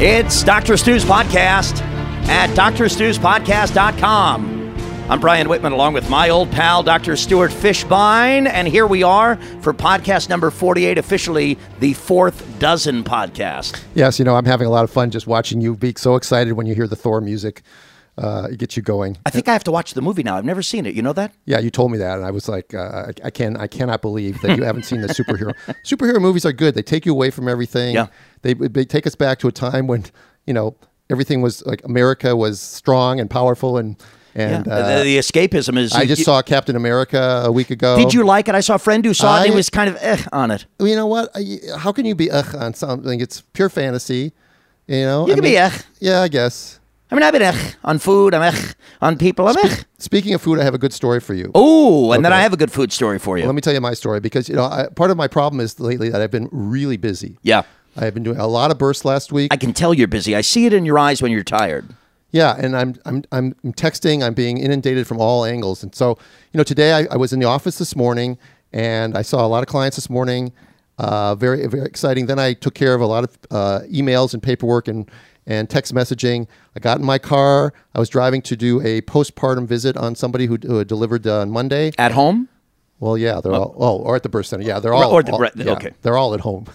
It's Dr. Stu's podcast at drstuspodcast.com. I'm Brian Whitman along with my old pal, Dr. Stuart Fischbein, and here we are for podcast number 48, officially the fourth dozen podcast. Yes, you know, I'm having a lot of fun just watching you be so excited when you hear the Thor music. Uh, it gets you going. I think I have to watch the movie now. I've never seen it. You know that? Yeah, you told me that, and I was like, uh, I, I can, I cannot believe that you haven't seen the superhero. superhero movies are good. They take you away from everything. Yeah. They they take us back to a time when you know everything was like America was strong and powerful and and yeah. uh, the, the escapism is. I just you- saw Captain America a week ago. Did you like it? I saw a friend who saw it. and He was kind of eh on it. You know what? How can you be ugh on something? It's pure fantasy. You know, You I can be mean- ugh. Yeah, I guess. I mean, I've been eh on food. I'm eh on people. I'm eh. Speaking of food, I have a good story for you. Oh, and then I have a good food story for you. Let me tell you my story because you know I, part of my problem is lately that I've been really busy. yeah. I have been doing a lot of bursts last week. I can tell you're busy. I see it in your eyes when you're tired. yeah, and I'm, I'm I'm I'm texting. I'm being inundated from all angles, and so you know today I, I was in the office this morning and I saw a lot of clients this morning. Uh, very very exciting. Then I took care of a lot of uh, emails and paperwork and and text messaging. I got in my car. I was driving to do a postpartum visit on somebody who, who had delivered uh, on Monday. At home? Well, yeah, they're all oh, or at the birth center. Yeah, they're all or the all- yeah, okay. They're all at home.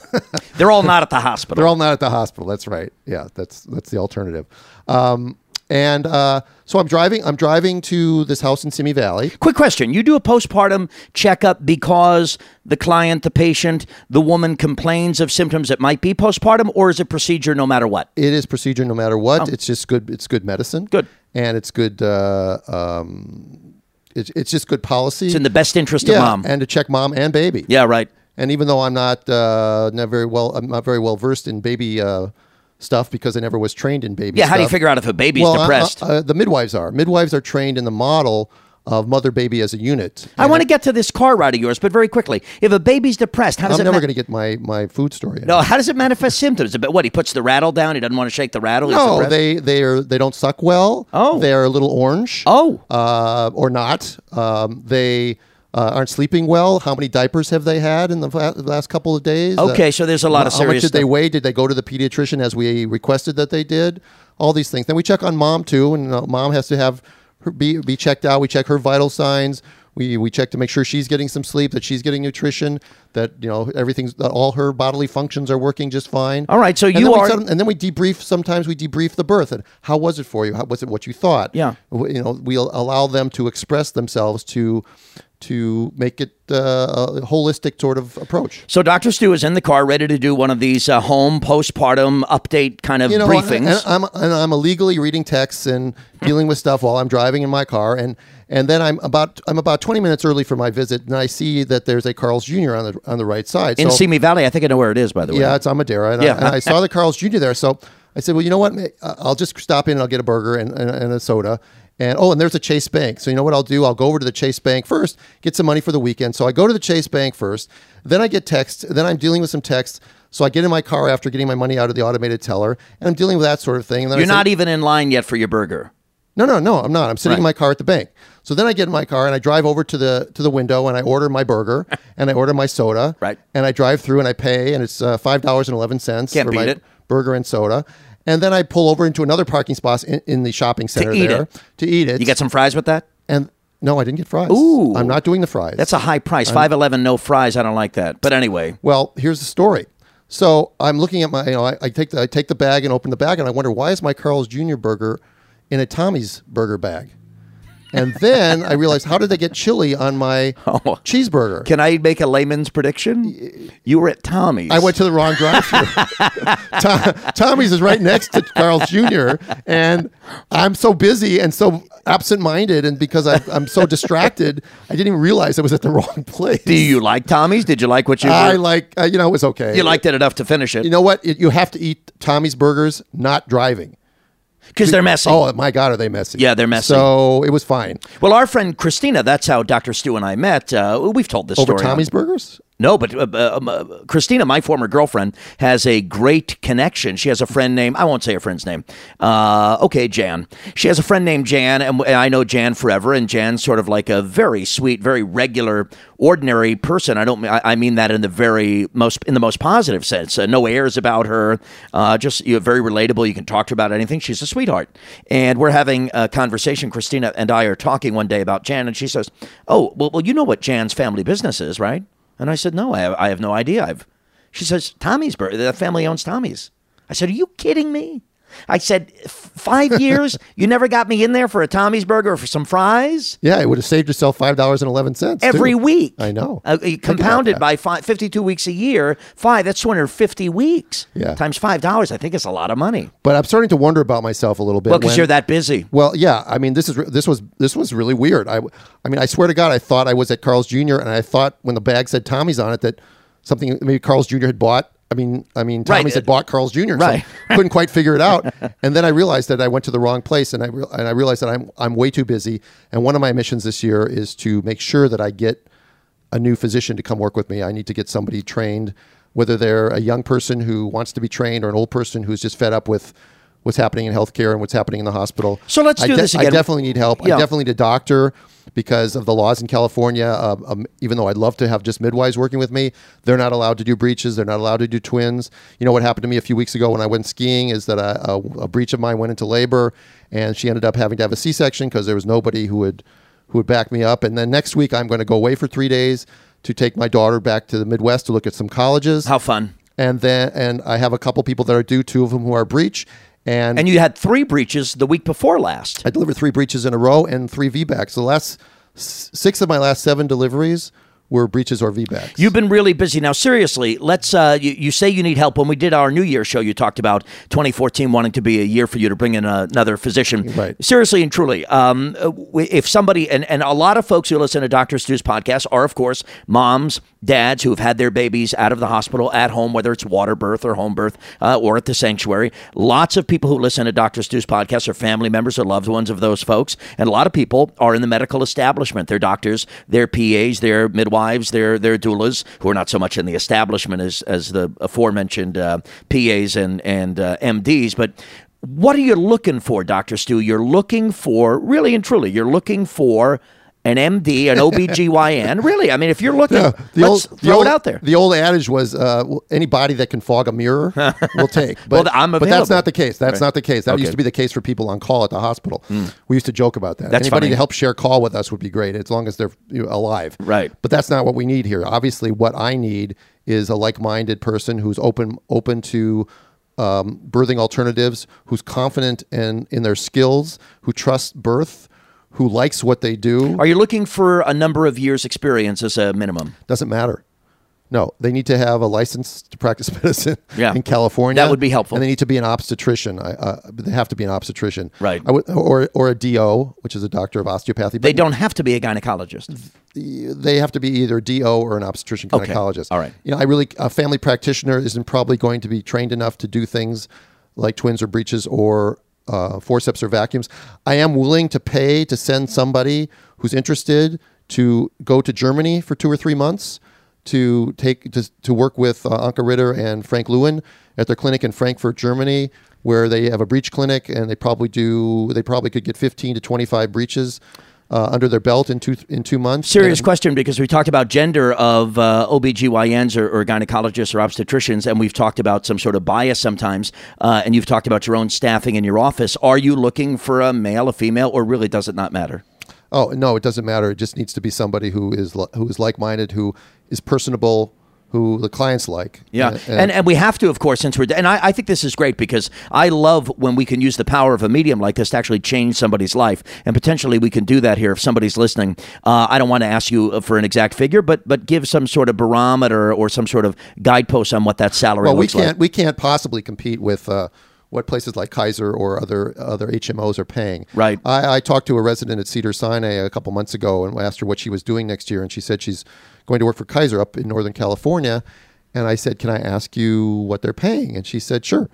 They're all not at the hospital. They're all not at the hospital. That's right. Yeah, that's that's the alternative. Um, and uh, so I'm driving. I'm driving to this house in Simi Valley. Quick question. You do a postpartum checkup because the client, the patient, the woman complains of symptoms that might be postpartum, or is it procedure no matter what? It is procedure no matter what. It's just good. It's good medicine. Oh. Good. And it's good. Uh, um, it's it's just good policy. It's in the best interest yeah, of mom. and to check mom and baby. yeah, right. And even though I'm not uh, not very well, I'm not very well versed in baby uh, stuff because I never was trained in baby. Yeah, how do you figure out if a baby's well, uh, depressed? uh, uh, the midwives are. Midwives are trained in the model of mother baby as a unit. I want to get to this car ride of yours, but very quickly. If a baby's depressed, how does it- I'm never ma- going to get my, my food story. No, how does it manifest symptoms? But what he puts the rattle down. He doesn't want to shake the rattle. No, they they are they don't suck well. Oh. they are a little orange. Oh. uh, or not. Um, they uh, aren't sleeping well. How many diapers have they had in the last couple of days? Okay, Uh, so there's a lot of how much did they weigh? Did they go to the pediatrician as we requested that they did? All these things. Then we check on mom too, and uh, mom has to have her be be checked out. We check her vital signs. We, we check to make sure she's getting some sleep, that she's getting nutrition, that you know everything's that all her bodily functions are working just fine. All right, so And you are- and then we debrief. Sometimes we debrief the birth and how was it for you? How was it what you thought? Yeah. You know, we'll allow them to express themselves to to make it uh, a holistic sort of approach. So Dr. Stu is in the car, ready to do one of these uh, home postpartum update kind of You know, briefings. and I'm and I'm illegally reading texts and dealing with stuff while I'm driving in my car, and and then I'm about I'm about 20 minutes early for my visit, and I see that there's a Carl's Jr. on the on the right side. in So- Simi Valley, I think I know where it is, by the way. Yeah, it's on Madera. And, Yeah. I, and I saw the Carl's Jr. there. So I said, well, you know what? Uh, I'll just stop in and I'll get a burger and, and, and a soda. And oh, and there's a Chase Bank. So you know what I'll do? I'll go over to the Chase Bank first, get some money for the weekend. So I go to the Chase Bank first. Then I get text. Then I'm dealing with some text. So I get in my car after getting my money out of the automated teller, and I'm dealing with that sort of thing. You're say- not even in line yet for your burger. no, no, no, I'm not. I'm sitting in my car at the bank. So then I get in my car and I drive over to the to the window and I order my burger and I order my soda. Right. And I drive through and I pay and it's uh, five dollars and eleven cents for my it. burger and soda. And then I pull over into another parking spot in, in the shopping center eat there it. to eat it. You get some fries with that? and no, I didn't get fries. Ooh. I'm not doing the fries. That's a high price. Five eleven, no fries. I don't like that. But anyway, Well, here's the story. So I'm looking at my, you know, I, I take the I take the bag and open the bag, and I wonder why is my Carl's Jr. burger in a Tommy's burger bag? And then I realized, how did they get chili on my Oh. cheeseburger? can I make a layman's prediction? You were at Tommy's. I went to the wrong drive-thru. Tom, Tommy's is right next to Carl's Jr. and I'm so busy and so absent-minded, and because I, I'm so distracted, I didn't even realize I was at the wrong place. Do you like Tommy's? Did you like what you? I were- like, uh, you know, it was okay. you liked it enough to finish it You know what? It, you have to eat Tommy's burgers not driving. Because they're messy. Oh my God, are they messy? Yeah, they're messy. So it was fine. Well, our friend Christina, that's how Dr. Stu and I met. Uh, we've told this Over story. Tommy's burgers? No, but uh, uh, uh, Christina, my former girlfriend, has a great connection. She has a friend named, I won't say her friend's name. Uh, okay, Jan. She has a friend named Jan, and I know Jan forever, and Jan's sort of like a very sweet, very regular, ordinary person. I don't, I, I mean that in the very most, in the most positive sense. Uh, no airs about her, uh, just you know, very relatable. You can talk to her about anything. She's a sweetheart. And we're having a conversation. Christina and I are talking one day about Jan, and she says, Oh, well, well you know what Jan's family business is, right? And I said, No, I have, I have no idea. I've, she says, Tommy's birthday. The family owns Tommy's. I said, Are you kidding me? I said, Five years? you never got me in there for a Tommy's Burger or for some fries? Yeah, it would have saved yourself five dollars and eleven cents Every week. I know. Uh, compounded by five, 52 weeks a year. Five, that's 250 weeks. Yeah. Times $5, I think it's a lot of money. But I'm starting to wonder about myself a little bit. Well, because you're that busy. Well, yeah. I mean, this is this was this was really weird. I, I mean, I swear to God, I thought I was at Carl's Jr. and I thought when the bag said Tommy's on it that something maybe Carl's Jr. had bought. I mean, I mean, Right. Tommy's had uh, bought Carl's Jr. Right. So couldn't quite figure it out. And then I realized that I went to the wrong place, and I re- and I realized that I'm I'm way too busy. And one of my missions this year is to make sure that I get a new physician to come work with me. I need to get somebody trained, whether they're a young person who wants to be trained or an old person who's just fed up with what's happening in healthcare and what's happening in the hospital. So let's I do this again. I definitely need help. Yeah. I definitely need a doctor because of the laws in California. Uh, um, even though I'd love to have just midwives working with me, they're not allowed to do breeches. They're not allowed to do twins. You know what happened to me a few weeks ago when I went skiing is that a, a, a breech of mine went into labor, and she ended up having to have a C-section because there was nobody who would who would back me up. And then next week I'm going to go away for three days to take my daughter back to the Midwest to look at some colleges. How fun. and then and I have a couple people that are due, two of them who are breech, and, And you had three breeches the week before last. I delivered three breeches in a row and three VBACs. The last s- six of my last seven deliveries were breeches or VBACs. You've been really busy now. Seriously, let's. Uh, you, you say you need help. When we did our New Year show, you talked about 2014 wanting to be a year for you to bring in another physician. Right. Seriously and truly, um, if somebody and, and a lot of folks who listen to Dr. Stu's podcast are, of course, moms, dads who have had their babies out of the hospital at home, whether it's water birth or home birth uh, or at the sanctuary. Lots of people who listen to Dr. Stu's podcast are family members or loved ones of those folks, and a lot of people are in the medical establishment. They're doctors, they're PAs, they're midwives, they're they're doulas who are not so much in the establishment as as the aforementioned uh, PAs and and uh, MDs, but. What are you looking for, Dr. Stu? You're looking for, really and truly, you're looking for an MD, an OBGYN. really, I mean, if you're looking, the let's old, the throw old, it out there. The old adage was, uh, well, any body that can fog a mirror, will take. But, I'm but that's not the case. That's Right. not the case. That Okay. Used to be the case for people on call at the hospital. We used to joke about that. That's Anybody funny. to help share call with us would be great, as long as they're alive. Right. But that's not what we need here. Obviously, what I need is a like-minded person who's open open to um, birthing alternatives, who's confident in in their skills, who trusts birth, who likes what they do. Are you looking for a number of years' experience as a minimum? Doesn't matter. No, they need to have a license to practice medicine Yeah. in California. That would be helpful. And they need to be an obstetrician. I, uh, they have to be an obstetrician. Right. I would, or, or a DO, which is a doctor of osteopathy. They don't have to be a gynecologist. they have to be either DO or an obstetrician Okay. gynecologist. All right. You know, I really, a family practitioner isn't probably going to be trained enough to do things like twins or breeches or uh, forceps or vacuums. I am willing to pay to send somebody who's interested to go to Germany for two or three months to take to, to work with uh, Anke Reitter and Frank Louwen at their clinic in Frankfurt, Germany, where they have a breech clinic and they probably do they probably could get 15 to 25 breeches uh, under their belt in two in two months. Serious And- question because we talked about gender of uh, OBGYNs or, or gynecologists or obstetricians, and we've talked about some sort of bias sometimes, uh, and you've talked about your own staffing in your office. Are you looking for a male, a female, or really does it not matter? Oh no, it doesn't matter. It just needs to be somebody who is who is like minded, who is personable, who the clients like. Yeah, and, and we have to, of course, since we're and I, I think this is great because I love when we can use the power of a medium like this to actually change somebody's life, and potentially we can do that here if somebody's listening. Uh, I don't want to ask you for an exact figure, but but give some sort of barometer or some sort of guidepost on what that salary well, we looks like. can't we can't possibly compete with. Uh, what places like Kaiser or other other HMOs are paying. Right. I, I talked to a resident at Cedar Sinai a couple months ago and asked her what she was doing next year, and she said she's going to work for Kaiser up in Northern California. And I said, "Can I ask you what they're paying?" And she said, "Sure."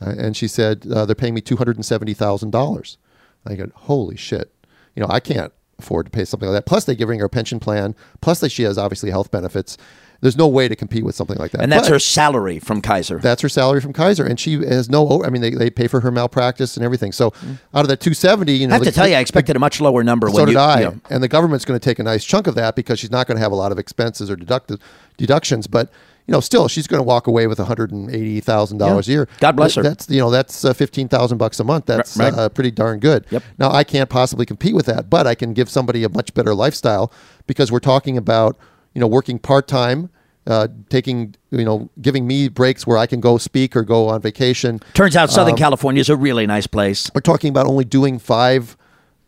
Uh, and she said, uh, "They're paying me two hundred and seventy thousand dollars." I go, "Holy shit!" You know, I can't. afford to pay something like that. Plus, they're giving her a pension plan. Plus, that she has obviously health benefits. There's no way to compete with something like that. And that's But her salary from Kaiser. That's her salary from Kaiser, and she has no. I mean, they, they pay for her malpractice and everything. So out of that 270, you know, I have the- to tell you, I expected a much lower number. so when did you, I. you know, And the government's going to take a nice chunk of that because she's not going to have a lot of expenses or deducted deductions. But you know, still, she's going to walk away with one hundred and eighty thousand dollars a year. God bless her. That's you know, that's uh, fifteen thousand bucks a month. That's Right. uh, pretty darn good. Yep. Now, I can't possibly compete with that, but I can give somebody a much better lifestyle because we're talking about you know working part time. Uh, taking you know, giving me breaks where I can go speak or go on vacation. turns out Um, Southern California is a really nice place. We're talking about only doing five,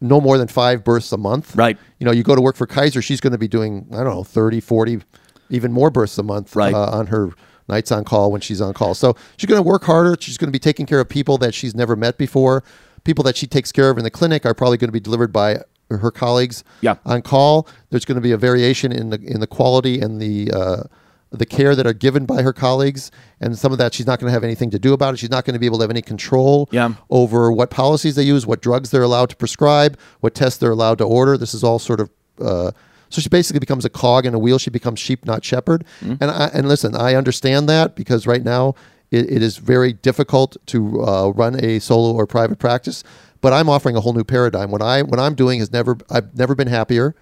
no more than five births a month. Right. You know, you go to work for Kaiser, she's going to be doing, I don't know, 30, 40, even more births a month Right. uh, on her nights on call when she's on call. So she's going to work harder. She's going to be taking care of people that she's never met before. People that she takes care of in the clinic are probably going to be delivered by her colleagues Yeah. on call. There's going to be a variation in the in the quality and the uh, the care that are given by her colleagues, and some of that she's not going to have anything to do about it. She's not going to be able to have any control Yeah. over what policies they use, what drugs they're allowed to prescribe, what tests they're allowed to order. This is all sort of. Uh, so she basically becomes a cog in a wheel. She becomes sheep, not shepherd. Mm-hmm. And I, and listen, I understand that because right now it, it is very difficult to uh, run a solo or private practice. But I'm offering a whole new paradigm. What I what I'm doing has never I've never been happier.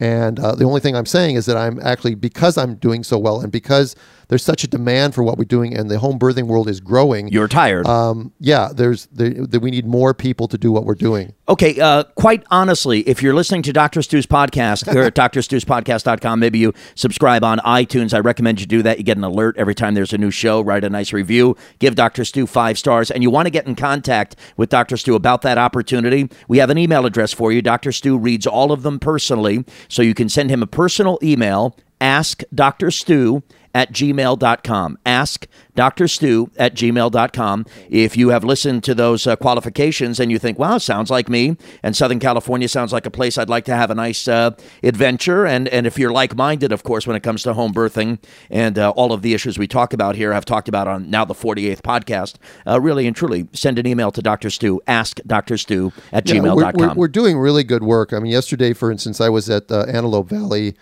And uh, the only thing I'm saying is that I'm actually because I'm doing so well, and because there's such a demand for what we're doing, and the home birthing world is growing. You're tired. Um, yeah, there's that we need more people to do what we're doing. Okay, uh, quite honestly, if you're listening to Dr. Stu's podcast or at drstuspodcast.com, maybe you subscribe on iTunes. I recommend you do that. You get an alert every time there's a new show. Write a nice review. Give Dr. Stu five stars. And you want to get in contact with Dr. Stu about that opportunity. We have an email address for you. Dr. Stu reads all of them personally. So you can send him a personal email. Ask Dr. Stu at gmail.com. Ask Dr. Stu at gmail.com. If you have listened to those uh, qualifications and you think, wow, sounds like me, and Southern California sounds like a place I'd like to have a nice uh, adventure, and, and if you're like minded, of course, when it comes to home birthing and uh, all of the issues we talk about here, I've talked about on now the 48th podcast, uh, really and truly, send an email to Dr. Stu, ask Dr. Stu at Yeah, we're, gmail.com. we're, we're doing really good work. I mean, yesterday, for instance, I was at the Antelope Valley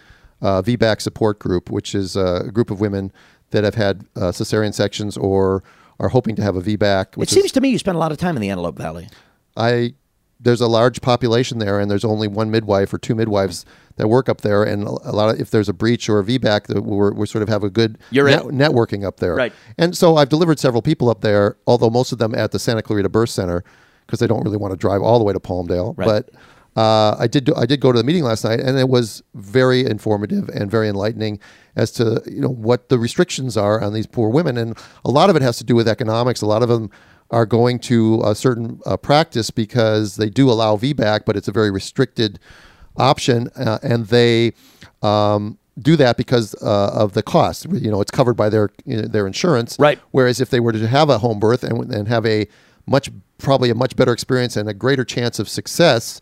uh, VBAC support group, which is a group of women that have had uh, cesarean sections or are hoping to have a VBAC. it seems is, to me you spend a lot of time in the Antelope Valley. I there's a large population there, and there's only one midwife or two midwives that work up there, and a lot of if there's a breech or a VBAC, that we're, we sort of have a good You're net- networking up there. Right. And so I've delivered several people up there, although most of them at the Santa Clarita Birth Center because they don't really want to drive all the way to Palmdale. Right. But uh, I did do, I did go to the meeting last night, and it was very informative and very enlightening as to you know what the restrictions are on these poor women, and a lot of it has to do with economics. A lot of them are going to a certain uh, practice because they do allow VBAC, but it's a very restricted option, uh, and they. Um, do that because uh, of the cost. You know, it's covered by their you know, their insurance. Right. Whereas if they were to have a home birth and, and have a much probably a much better experience and a greater chance of success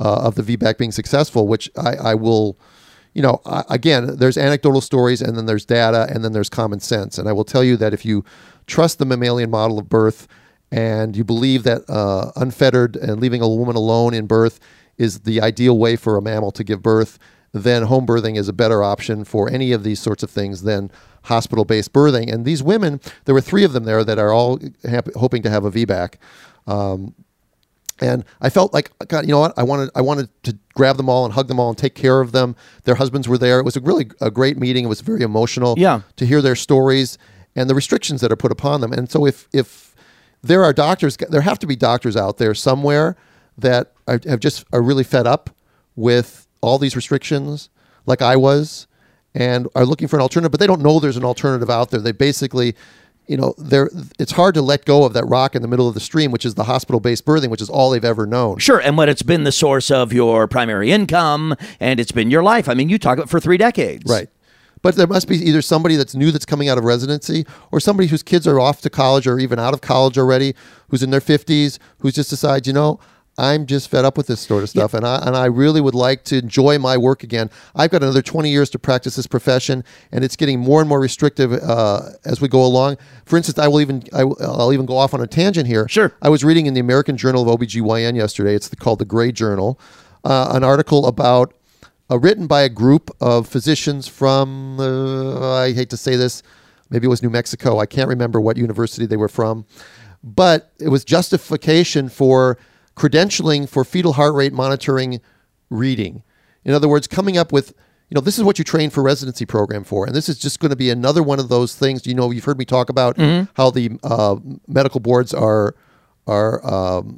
uh, of the VBAC being successful, which I, I will, you know, I, again, there's anecdotal stories and then there's data and then there's common sense. And I will tell you that if you trust the mammalian model of birth and you believe that uh, unfettered and leaving a woman alone in birth is the ideal way for a mammal to give birth, then home birthing is a better option for any of these sorts of things than hospital based birthing. And these women, there were three of them there that are all hap- hoping to have a VBAC. Um, and I felt like God, you know what? I wanted I wanted to grab them all and hug them all and take care of them. Their husbands were there. It was a really a great meeting. It was very emotional. Yeah. To hear their stories and the restrictions that are put upon them. And so if if there are doctors, there have to be doctors out there somewhere that are, have just are really fed up with all these restrictions, like I was, and are looking for an alternative, but they don't know there's an alternative out there. They basically you know, they're, it's hard to let go of that rock in the middle of the stream, which is the hospital-based birthing, which is all they've ever known. Sure, and what it's been the source of your primary income and it's been your life. I mean, you talk about for three decades. Right. But there must be either somebody that's new that's coming out of residency or somebody whose kids are off to college or even out of college already, who's in their 50s, who's just decides, you know, I'm just fed up with this sort of stuff and I and I really would like to enjoy my work again. I've got another 20 years to practice this profession and it's getting more and more restrictive uh, as we go along. For instance, I will even I, will even go off on a tangent here. Sure. I was reading in the American Journal of OBGYN yesterday. It's called the Gray Journal. uh, an article about uh, written by a group of physicians from uh, I hate to say this, maybe it was New Mexico. I can't remember what university they were from, but it was justification for credentialing for fetal heart rate monitoring reading. In other words, coming up with you know this is what you train for residency program for and this is just going to be another one of those things you know you've heard me talk about how the uh, medical boards are are, um,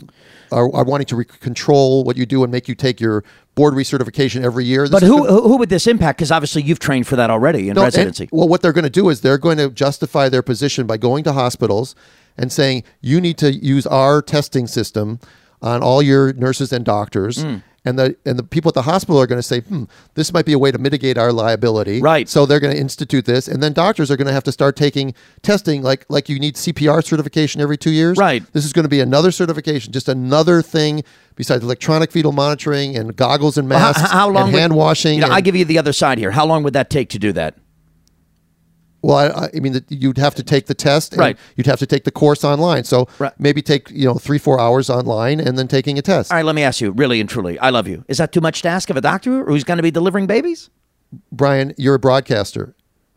are are wanting to re- control what you do and make you take your board recertification every year This But who gonna- who would this impact? Because obviously you've trained for that already in no, and- residency. well, what they're going to do is they're going to justify their position by going to hospitals and saying you need to use our testing system on all your nurses and doctors. Hmm. And the and the people at the hospital are going to say, hmm, this might be a way to mitigate our liability. Right. So they're going to institute this, and then doctors are going to have to start taking testing, like like you need CPR certification every two years. Right. This is going to be another certification, just another thing besides electronic fetal monitoring and goggles and How, masks how long and would- hand washing. You know, and- I give you the other side here. How long would that take to do that? Well, I, I- mean, that you'd have to take the test, and Right. You'd have to take the course online. So Right. maybe take you know three, four hours online, and then taking a test. All right, let me ask you, really and truly, I love you. Is that too much to ask of a doctor who's going to be delivering babies? Brian, you're a broadcaster,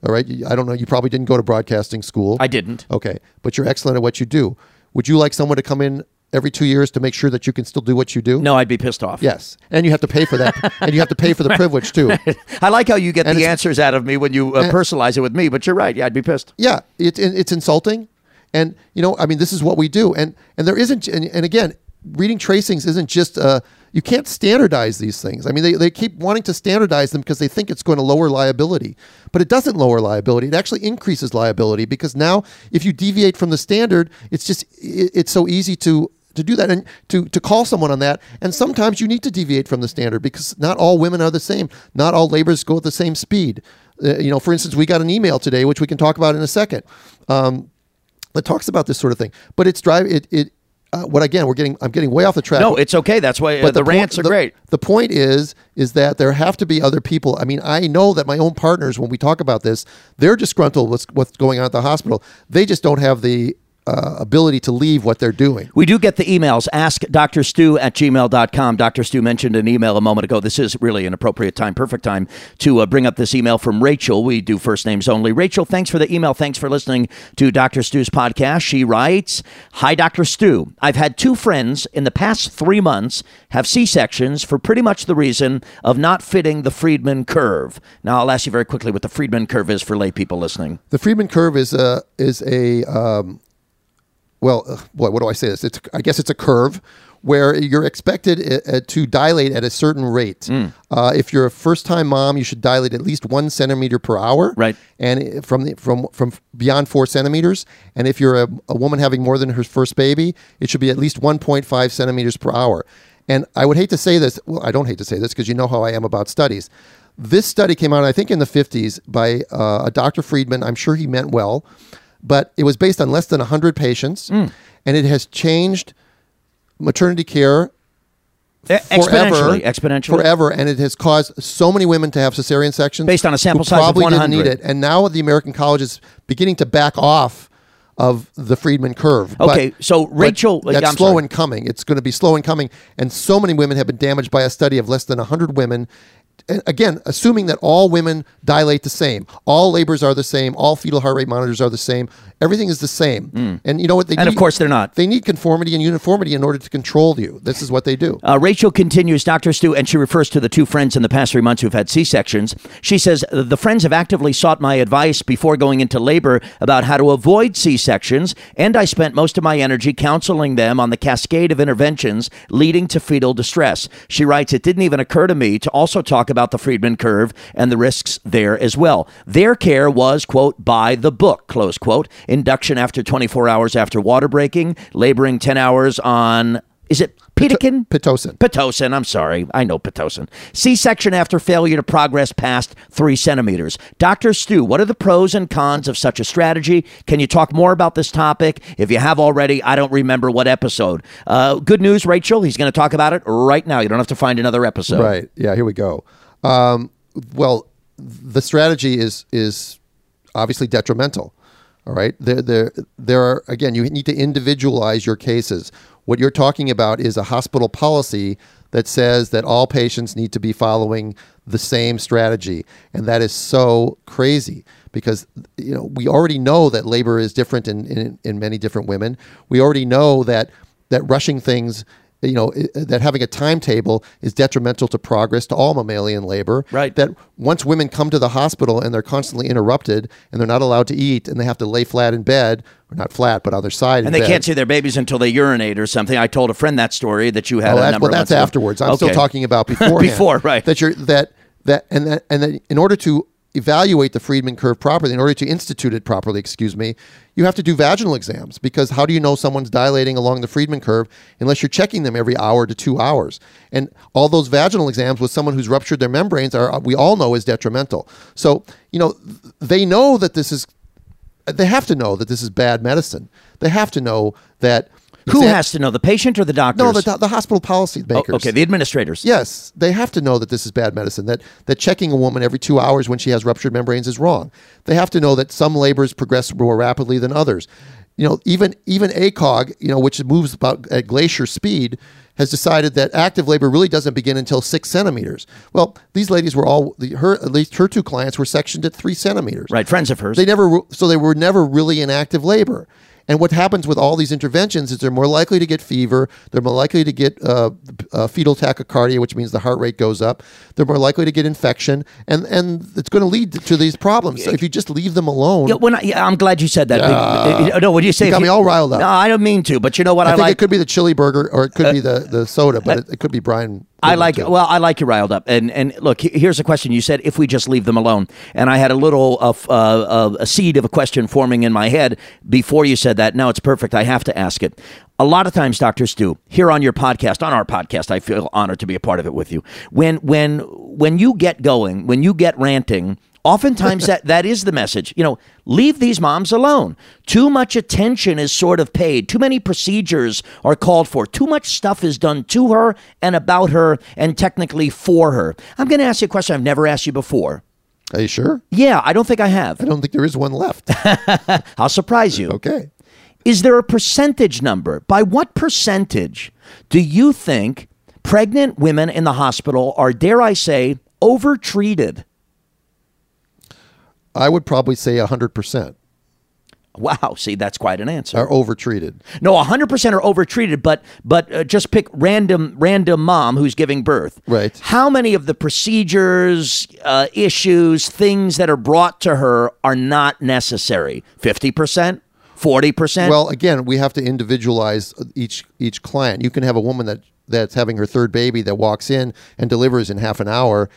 all right? I don't know. You probably didn't go to broadcasting school. I didn't. Okay, but you're excellent at what you do. Would you like someone to come in every two years to make sure that you can still do what you do? No, I'd be pissed off. Yes, and you have to pay for that, and you have to pay for the privilege too. I like how you get And the answers out of me when you uh, personalize it with me, but you're right. Yeah, I'd be pissed. Yeah, it's it's insulting, and you know, I mean, this is what we do, and and there isn't, and, and again, reading tracings isn't just uh, you can't standardize these things. I mean, they, they keep wanting to standardize them because they think it's going to lower liability, but it doesn't lower liability. It actually increases liability because now if you deviate from the standard, it's just it, it's so easy to to do that and to to call someone on that and sometimes you need to deviate from the standard because not all women are the same not all labors go at the same speed uh, you know for instance we got an email today which we can talk about in a second um, that talks about this sort of thing but it's drive it it uh, what again we're getting i'm getting way off the track No, it's okay. That's why uh, the, point- rants are the- great. The point is, is that there have to be other people. I mean, I know that my own partners, when we talk about this, they're disgruntled with what's going on at the hospital. They just don't have the uh, ability to leave what they're doing. We do get the emails. Ask Dr. Stu at gmail.com. Dr. Stu mentioned an email a moment ago. This is really an appropriate time, perfect time to uh, bring up this email from Rachel. We do first names only. Rachel, thanks for the email. Thanks for listening to Dr. Stu's podcast. She writes Hi, Dr. Stu. I've had two friends in the past three months have C sections for pretty much the reason of not fitting the Friedman curve. Now, I'll ask you very quickly what the Friedman curve is for lay people listening. The Friedman curve is a is a um, well, uh, what, what do I say this? It's I guess it's a curve where you're expected uh, uh, to dilate at a certain rate. Uh, if you're a first time mom, you should dilate at least one centimeter per hour. Right. And from the, from from beyond four centimeters. And if you're a, a woman having more than her first baby, it should be at least 1.5 centimeters per hour. And I would hate to say this. Well, I don't hate to say this because you know how I am about studies. This study came out, I think, in the 50s by uh, a Dr. Friedman. I'm sure he meant well, but it was based on less than 100 patients, Hmm. and it has changed maternity care forever, Exponentially. Exponentially. forever, and it has caused so many women to have cesarean sections Based on a sample size of probably didn't need it. And now the American college is beginning to back off of the Friedman curve. But- Okay, so but Rachel- that's I'm slow sorry. in coming. It's going to be slow in coming, and so many women have been damaged by a study of less than hundred women. Again, assuming that all women dilate the same, all labors are the same, all fetal heart rate monitors are the same, everything is the same. And you know what? They. And of course they're not. They need conformity and uniformity in order to control you. This is what they do. Uh, Rachel continues, Dr. Stu, and she refers to the two friends in the past three months who've had C sections. She says, The friends have actively sought my advice before going into labor about how to avoid C sections, and I spent most of my energy counseling them on the cascade of interventions leading to fetal distress. She writes, It didn't even occur to me to also talk about the Friedman curve and the risks there as well. Their care was, quote, by the book, close quote. Induction after 24 hours after water breaking, laboring 10 hours on. Is it Pitocin? Pitocin. Pitocin, I'm sorry. I know Pitocin. C section after failure to progress past three centimeters. Dr. Stu, what are the pros and cons of such a strategy? Can you talk more about this topic? If you have already, I don't remember what episode. Uh, good news, Rachel. He's going to talk about it right now. You don't have to find another episode. Right. Yeah. Here we go. Um, well, the strategy is is obviously detrimental. All right. There, there, there are again. You need to individualize your cases. What you're talking about is a hospital policy that says that all patients need to be following the same strategy. And that is so crazy because you know we already know that labor is different in, in, in many different women. We already know that that rushing things you know that having a timetable is detrimental to progress to all mammalian labor Right. that once women come to the hospital and they're constantly interrupted and they're not allowed to eat and they have to lay flat in bed or not flat but on their side And they bed. can't see their babies until they urinate or something. I told a friend that story that you had Oh, a number well, of that's afterwards. I'm still talking about before. Before, right. That you're that that and that and that in order to evaluate the Friedman curve properly, in order to institute it properly, excuse me, you have to do vaginal exams because how do you know someone's dilating along the Friedman curve unless you're checking them every hour to two hours? And all those vaginal exams with someone who's ruptured their membranes are we all know is detrimental. So you know they know that this is. They have to know that this is bad medicine. They have to know that. Who has to know, the patient or the doctors? no, the, the hospital policy Oh, makers. okay, the administrators. Yes, they have to know that this is bad medicine. That that checking a woman every two hours when she has ruptured membranes is wrong. They have to know that some labors progress more rapidly than others. You know, even even ACOG, you know, which moves about at glacier speed, has decided that active labor really doesn't begin until six centimeters. Well, these ladies were all the, her at least her two clients were sectioned at three centimeters. Right, friends of hers. They never, so they were never really in active labor. And what happens with all these interventions is they're more likely to get fever. They're more likely to get uh, uh, fetal tachycardia, which means the heart rate goes up. They're more likely to get infection, and and it's going to lead to these problems. So if you just leave them alone, Yeah, when I, yeah, I'm glad you said that. Uh, no, what do you say? You got if me all riled up. No, I don't mean to, but you know what I I, think like. it could be the chili burger or it could be the, the soda, but it, it could be Brian. I like well, I like you riled up. And and look, here's a question. You said if we just leave them alone, and I had a little uh, uh, uh, a seed of a question forming in my head before you said that. Now it's perfect. I have to ask it. A lot of times, doctors do here on your podcast, on our podcast. I feel honored to be a part of it with you. When when when you get going, when you get ranting. Oftentimes that, that is the message. You know, leave these moms alone. Too much attention is sort of paid. Too many procedures are called for. Too much stuff is done to her and about her and technically for her. I'm going to ask you a question I've never asked you before. Are you sure? Yeah, I don't think I have. I don't think there is one left. I'll surprise you. Okay. Is there a percentage number? By what percentage do you think pregnant women in the hospital are, dare I say, overtreated? I would probably say 100% Wow, see, that's quite an answer. are overtreated. No, 100% are overtreated, but but uh, just pick random random mom who's giving birth. Right. How many of the procedures, uh, issues, things that are brought to her are not necessary? 50%? 40%? Well, again, we have to individualize each each client. You can have a woman that that's having her third baby that walks in and delivers in half an hour.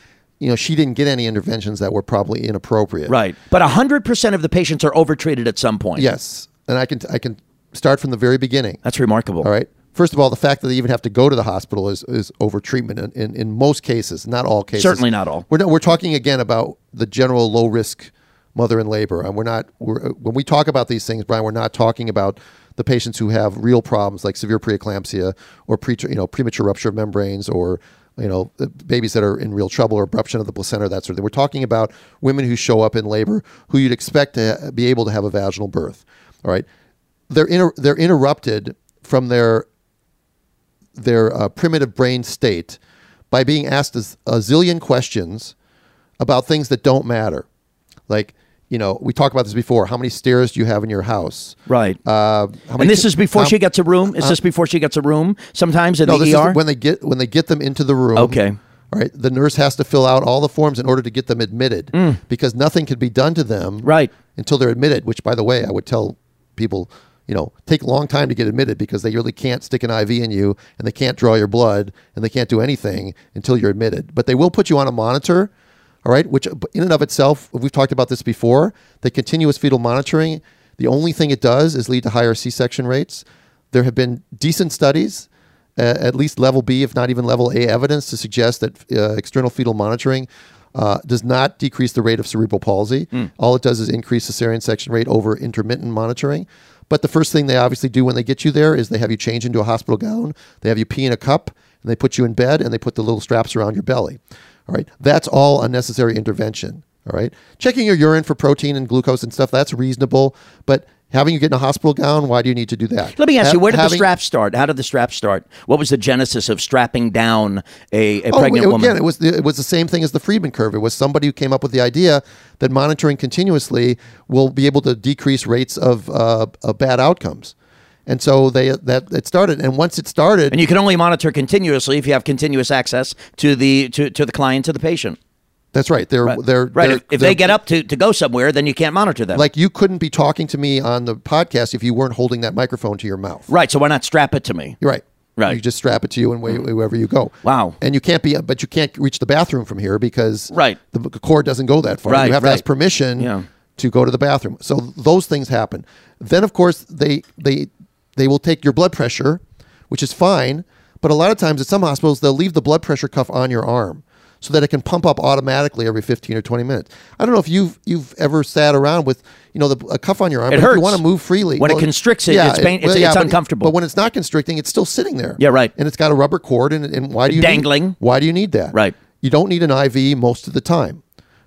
You know, she didn't get any interventions that were probably inappropriate. right. But 100% of the patients are overtreated at some point. Yes, and I can I can start from the very beginning. That's remarkable. All right. First of all, the fact that they even have to go to the hospital is, is overtreatment in, in, in most cases, not all cases. Certainly not all. We're, not, we're talking again about the general low risk mother in labor. And we're not, we're, when we talk about these things, Brian, we're not talking about the patients who have real problems like severe preeclampsia or pre, you know, premature rupture of membranes or you know, babies that are in real trouble or abruption of the placenta, that sort of thing. We're talking about women who show up in labor who you'd expect to be able to have a vaginal birth. All right. They're, inter- they're interrupted from their their uh, primitive brain state by being asked a zillion questions about things that don't matter. Like, you know, we talked about this before. How many stairs do you have in your house? Right. Uh, and this ki- is before she gets a room? Is this before she gets a room sometimes in No, the this ER? is when they get when they get them into the room. Okay. All right. The nurse has to fill out all the forms in order to get them admitted because nothing can be done to them Mm. Right. until they're admitted. Which, by the way, I would tell people, you know, take a long time to get admitted because they really can't stick an IV in you and they can't draw your blood and they can't do anything until you're admitted. But they will put you on a monitor. All right, which in and of itself, we've talked about this before. The continuous fetal monitoring, the only thing it does is lead to higher C-section rates. There have been decent studies, uh, at least level B, if not even level A, evidence to suggest that uh, external fetal monitoring uh, does not decrease the rate of cerebral palsy. All it does is increase the cesarean section rate over intermittent monitoring. But the first thing they obviously do when they get you there is they have you change into a hospital gown, they have you pee in a cup, and they put you in bed, and they put the little straps around your belly. All right, that's all unnecessary intervention. All right, checking your urine for protein and glucose and stuff that's reasonable, but Having you get in a hospital gown, why do you need to do that? Let me ask Ha- you, where did the having- straps start? How did the straps start? What was the genesis of strapping down a, a Oh, pregnant it- woman? again, it was the, it was the same thing as the Friedman curve. It was somebody who came up with the idea that monitoring continuously will be able to decrease rates of, uh, of bad outcomes, and so they that it started. And once it started, and you can only monitor continuously if you have continuous access to the to, to the client to the patient. that's right. They're they're Right. they're- if if they're- they get up to, to go somewhere, then you can't monitor them. like you couldn't be talking to me on the podcast if you weren't holding that microphone to your mouth. right. So why not strap it to me? You're right. Right. Mm. You just strap it to you and wh- wherever you go. Wow. And you can't be, but you can't reach the bathroom from here because Right. the, cord doesn't go that far. Right, You have to ask permission Yeah. to go to the bathroom. So those things happen. Then of course they they they will take your blood pressure, which is fine. But a lot of times at some hospitals they'll leave the blood pressure cuff on your arm so that it can pump up automatically every 15 or 20 minutes. I don't know if you've you've ever sat around with you know the, a cuff on your arm. It but If hurts. you want to move freely When it constricts it, it's pain- it's- it's but- uncomfortable. But when it's not constricting, it's still sitting there. Yeah, right. And it's got a rubber cord, and, and why do you Dangling. Need, why do you need that? Right. You don't need an IV most of the time.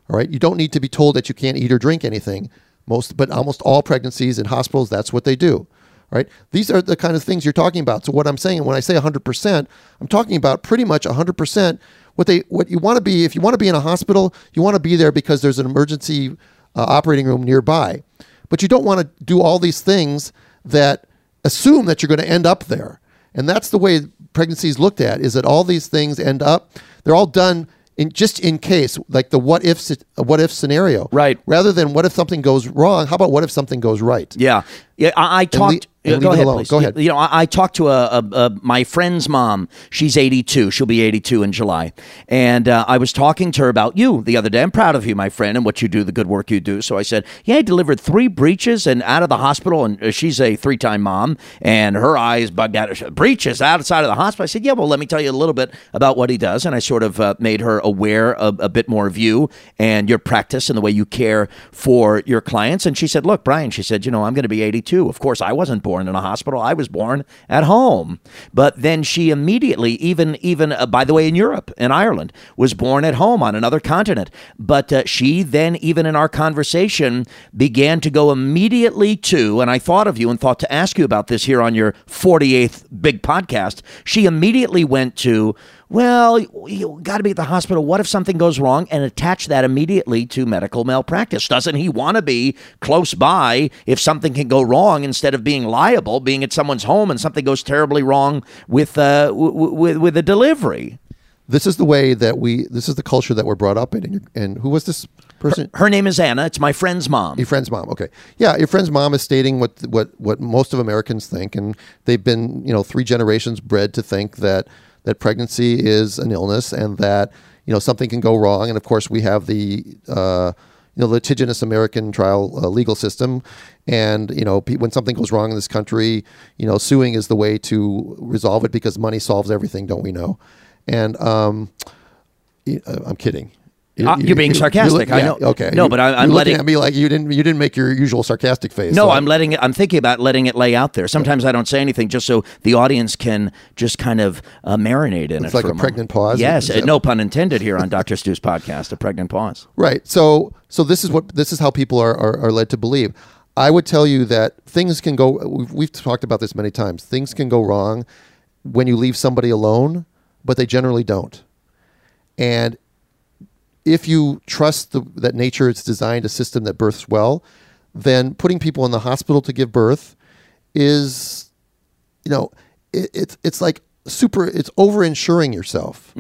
All right. You don't need to be told that you can't eat or drink anything. Most, but almost all pregnancies in hospitals, that's what they do. Right. These are the kind of things you're talking about. So what I'm saying when I say 100%, I'm talking about pretty much 100%. What they, what you want to be, if you want to be in a hospital, you want to be there because there's an emergency uh, operating room nearby. But you don't want to do all these things that assume that you're going to end up there. And that's the way pregnancy is looked at is that all these things end up, they're all done in just in case, like the what if what if scenario. Right. Rather than what if something goes wrong, how about what if something goes right? Yeah, yeah. I, I talked. Yeah, go ahead, please. Go ahead. You know, I, I talked to a, a, a my friend's mom. She's 82. She'll be 82 in July. And uh, I was talking to her about you the other day. I'm proud of you, my friend, and what you do, the good work you do. So I said, yeah, I delivered three breeches and out of the hospital. And uh, she's a three time mom, and her eyes bugged out. Said, Breeches outside of the hospital. I said, yeah, well, let me tell you a little bit about what he does. And I sort of uh, made her aware of a bit more of you and your practice and the way you care for your clients. And she said, look, Brian, she said, you know, I'm going to be 82. Of course, I wasn't born in a hospital. I was born at home. But then she immediately, even even uh, by the way, in Europe, in Ireland, was born at home on another continent. But uh, she then, even in our conversation, began to go immediately to, and I thought of you and thought to ask you about this here on your 48th big podcast. She immediately went to, well, you got to be at the hospital. What if something goes wrong? And attach that immediately to medical malpractice. Doesn't he want to be close by if something can go wrong instead of being liable, being at someone's home and something goes terribly wrong with uh, w- w- with with a delivery? This is the way that we. This is the culture that we're brought up in. And, and who was this person? Her name is Anna. It's my friend's mom. Your friend's mom. Okay. Yeah, your friend's mom is stating what what what most of Americans think, and they've been you know three generations bred to think that that pregnancy is an illness and that you know something can go wrong. And of course, we have the uh, you know litigious American trial uh, legal system, and you know when something goes wrong in this country, you know suing is the way to resolve it because money solves everything, don't we know? And um, uh, I'm kidding. Uh, you're being sarcastic. I yeah, know. Okay. No, You- but I- I'm looking letting- at me like you didn't. You didn't make your usual sarcastic face. No, so I'm letting it. I'm thinking about letting it lay out there. Sometimes I don't say anything just so the audience can just kind of uh, marinate in It's it. It's like a moment. pregnant pause? Yes, uh, no pun intended here on Dr. Stu's podcast. A pregnant pause. Right. So so this is what this is how people are, are, are led to believe. I would tell you that things can go. We've, we've talked about this many times. Things can go wrong when you leave somebody alone, but they generally don't. And if you trust the, that nature has designed a system that births well, then putting people in the hospital to give birth is, you know, it, it's it's like super. It's over insuring yourself.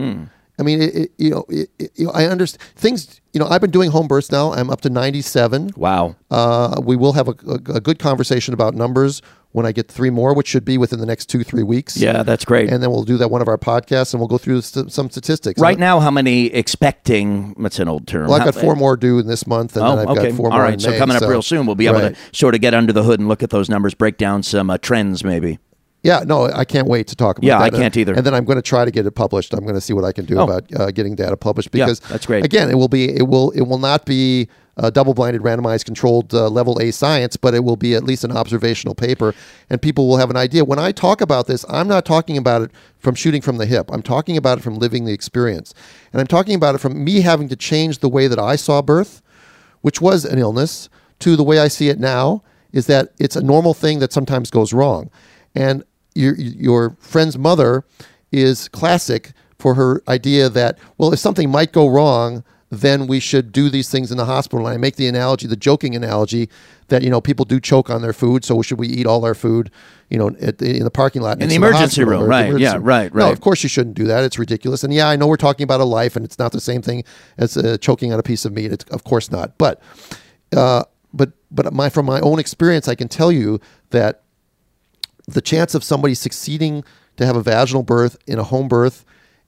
I mean, it, it, you know, it- you know, I understand things. You know, I've been doing home births now. I'm up to 97. Wow. Uh, we will have a, a, a good conversation about numbers when I get three more, which should be within the next two three weeks. Yeah, that's great. And then we'll do that one of our podcasts, and we'll go through st- some statistics. right now, how many expecting? That's an old term. Well, I've got four more due in this month, and Oh, then I've okay. got four All more. right. in So May, coming up real soon, we'll be able Right. to sort of get under the hood and look at those numbers, break down some uh, trends, maybe. Yeah, no, I can't wait to talk about that. Yeah, that. I can't either. And then I'm going to try to get it published. I'm going to see what I can do Oh. about uh, getting data published Yeah, because that's great. Again, it will be it will it will not be uh, double-blinded, randomized, controlled uh, level A science, but it will be at least an observational paper, and people will have an idea. When I talk about this, I'm not talking about it from shooting from the hip. I'm talking about it from living the experience, and I'm talking about it from me having to change the way that I saw birth, which was an illness, to the way I see it now. is that it's a normal thing that sometimes goes wrong. And your, your friend's mother is classic for her idea that, well, if something might go wrong, then we should do these things in the hospital. And I make the analogy, the joking analogy, that you know people do choke on their food, so should we eat all our food, you know, at the, in the parking lot in the emergency hospital room, right? emergency Yeah, room? right, No, of course you shouldn't do that. It's ridiculous. And yeah, I know we're talking about a life, and it's not the same thing as uh, choking on a piece of meat. It's of course not. But, uh, but, but my from my own experience, I can tell you that the chance of somebody succeeding to have a vaginal birth in a home birth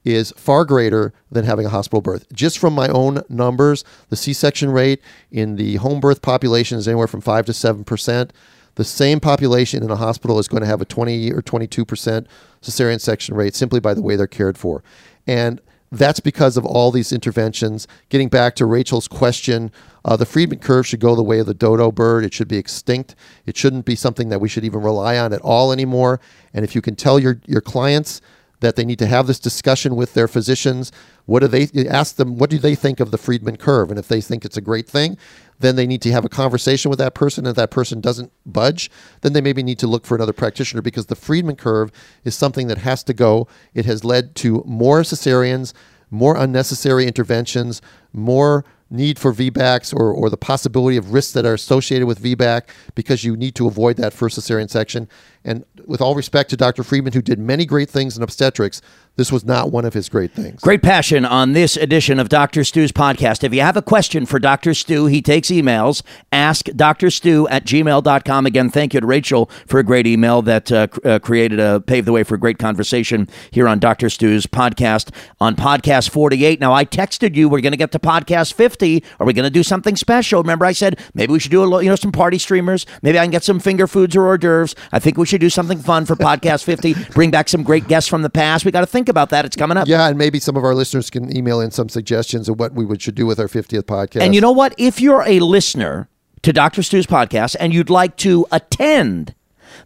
is far greater than having a hospital birth. Just from my own numbers, the C-section rate in the home birth population is anywhere from 5 to 7%. The same population in a hospital is going to have a 20 or 22% cesarean section rate simply by the way they're cared for. And that's because of all these interventions. Getting back to Rachel's question, uh, the Friedman curve should go the way of the dodo bird. It should be extinct. It shouldn't be something that we should even rely on at all anymore. And if you can tell your, your clients that they need to have this discussion with their physicians, what do they ask them? What do they think of the Friedman curve? And if they think it's a great thing, then they need to have a conversation with that person. And if that person doesn't budge, then they maybe need to look for another practitioner because the Friedman curve is something that has to go. It has led to more cesareans, more unnecessary interventions, more need for VBACs or, or the possibility of risks that are associated with VBAC because you need to avoid that first cesarean section. And with all respect to Dr. Friedman, who did many great things in obstetrics, this was not one of his great things. Great passion on this edition of Dr. Stu's podcast. If you have a question for Dr. Stu, he takes emails. Ask Dr. Stu at gmail.com. Again, thank you to Rachel for a great email that uh, uh, created a paved the way for a great conversation here on Dr. Stu's podcast on podcast 48. Now, I texted you, we're going to get to podcast 50. Are we going to do something special? Remember, I said maybe we should do a you know, some party streamers. Maybe I can get some finger foods or hors d'oeuvres. I think we should do something fun for podcast 50. Bring back some great guests from the past. We got to think about that. It's coming up. Yeah, and maybe some of our listeners can email in some suggestions of what we would should do with our 50th podcast. And you know what? If you're a listener to Dr. Stu's podcast and you'd like to attend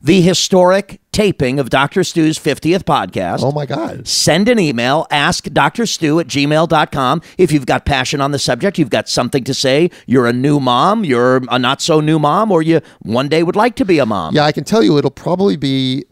the historic taping of Dr. Stu's 50th podcast, oh my God. send an email, ask Dr. Stu at gmail.com. If you've got passion on the subject, you've got something to say, you're a new mom, you're a not so new mom, or you one day would like to be a mom. Yeah, I can tell you it'll probably be.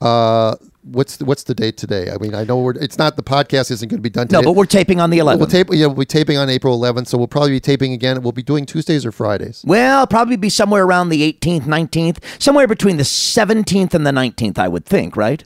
Uh, what's the, what's the date today? I mean, I know we're, it's not the podcast isn't going to be done today. No, but we're taping on the 11th. We'll tape. Yeah, we'll be taping on April 11th, so we'll probably be taping again. We'll be doing Tuesdays or Fridays. Well, probably be somewhere around the 18th, 19th, somewhere between the 17th and the 19th, I would think, right?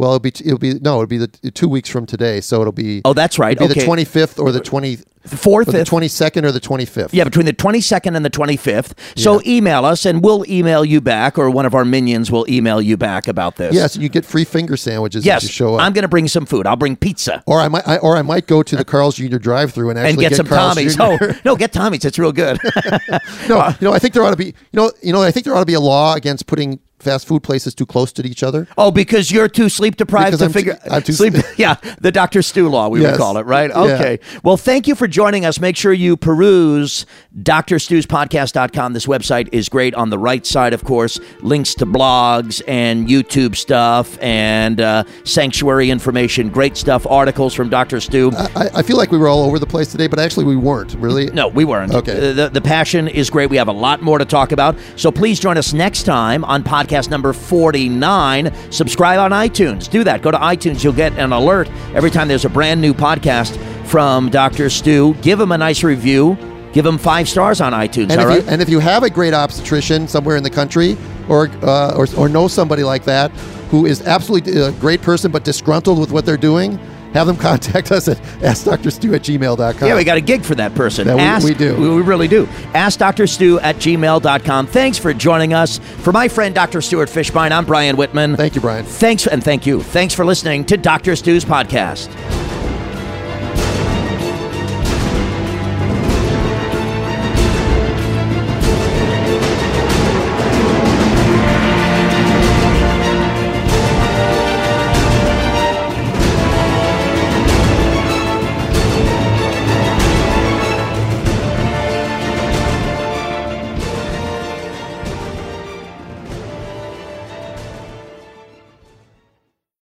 Well, it'll be it'll be no, it'll be the two weeks from today, so it'll be. Oh, that's right. It'll be Okay. the 25th or the twenty fourth, the 22nd or the 25th. Yeah, between the 22nd and the 25th. So email us and we'll email you back, or one of our minions will email you back about this. Yes, you get free finger sandwiches Yes. if you show up. I'm going to bring some food. I'll bring pizza. or I might, I, or I might go to the Carl's Jr. drive-through and actually And get, some Carl's Tommies. Jr. Oh, no, get Tommies. It's real good. no, you know, I think there ought to be, you know, you know, I think there ought to be a law against putting fast food places too close to each other. oh, because you're too sleep deprived Because to I'm too- figure I'm too- sleep. yeah, the Dr. Stu law, we would call it, right? Yeah. Okay. Well, thank you for joining us. Make sure you peruse drstuspodcast.com. This website is great. On the right side, of course, links to blogs and YouTube stuff and uh, sanctuary information. Great stuff. Articles from Dr. Stu. I, I feel like we were all over the place today, but actually we weren't really. No, we weren't. Okay. The, the passion is great. We have a lot more to talk about. So please join us next time on podcast number 49. Subscribe on iTunes. Do that. Go to iTunes. You'll get an alert every time there's a brand new podcast from Dr. Stu. Give him a nice review. Give him five stars on iTunes. And all if, right. you, and if you have a great obstetrician somewhere in the country, or uh, or, or know somebody like that who is absolutely a great person but disgruntled with what they're doing, have them contact us at askdrstu at gmail.com. yeah, we got a gig for that person. Yeah, we- Ask, we do. We, really do. Ask Dr. Stu at gmail.com. Thanks for joining us. For my friend Dr. Stuart Fischbein, I'm Brian Whitman. Thank you, Brian. Thanks, and thank you. Thanks for listening to Dr. Stu's podcast.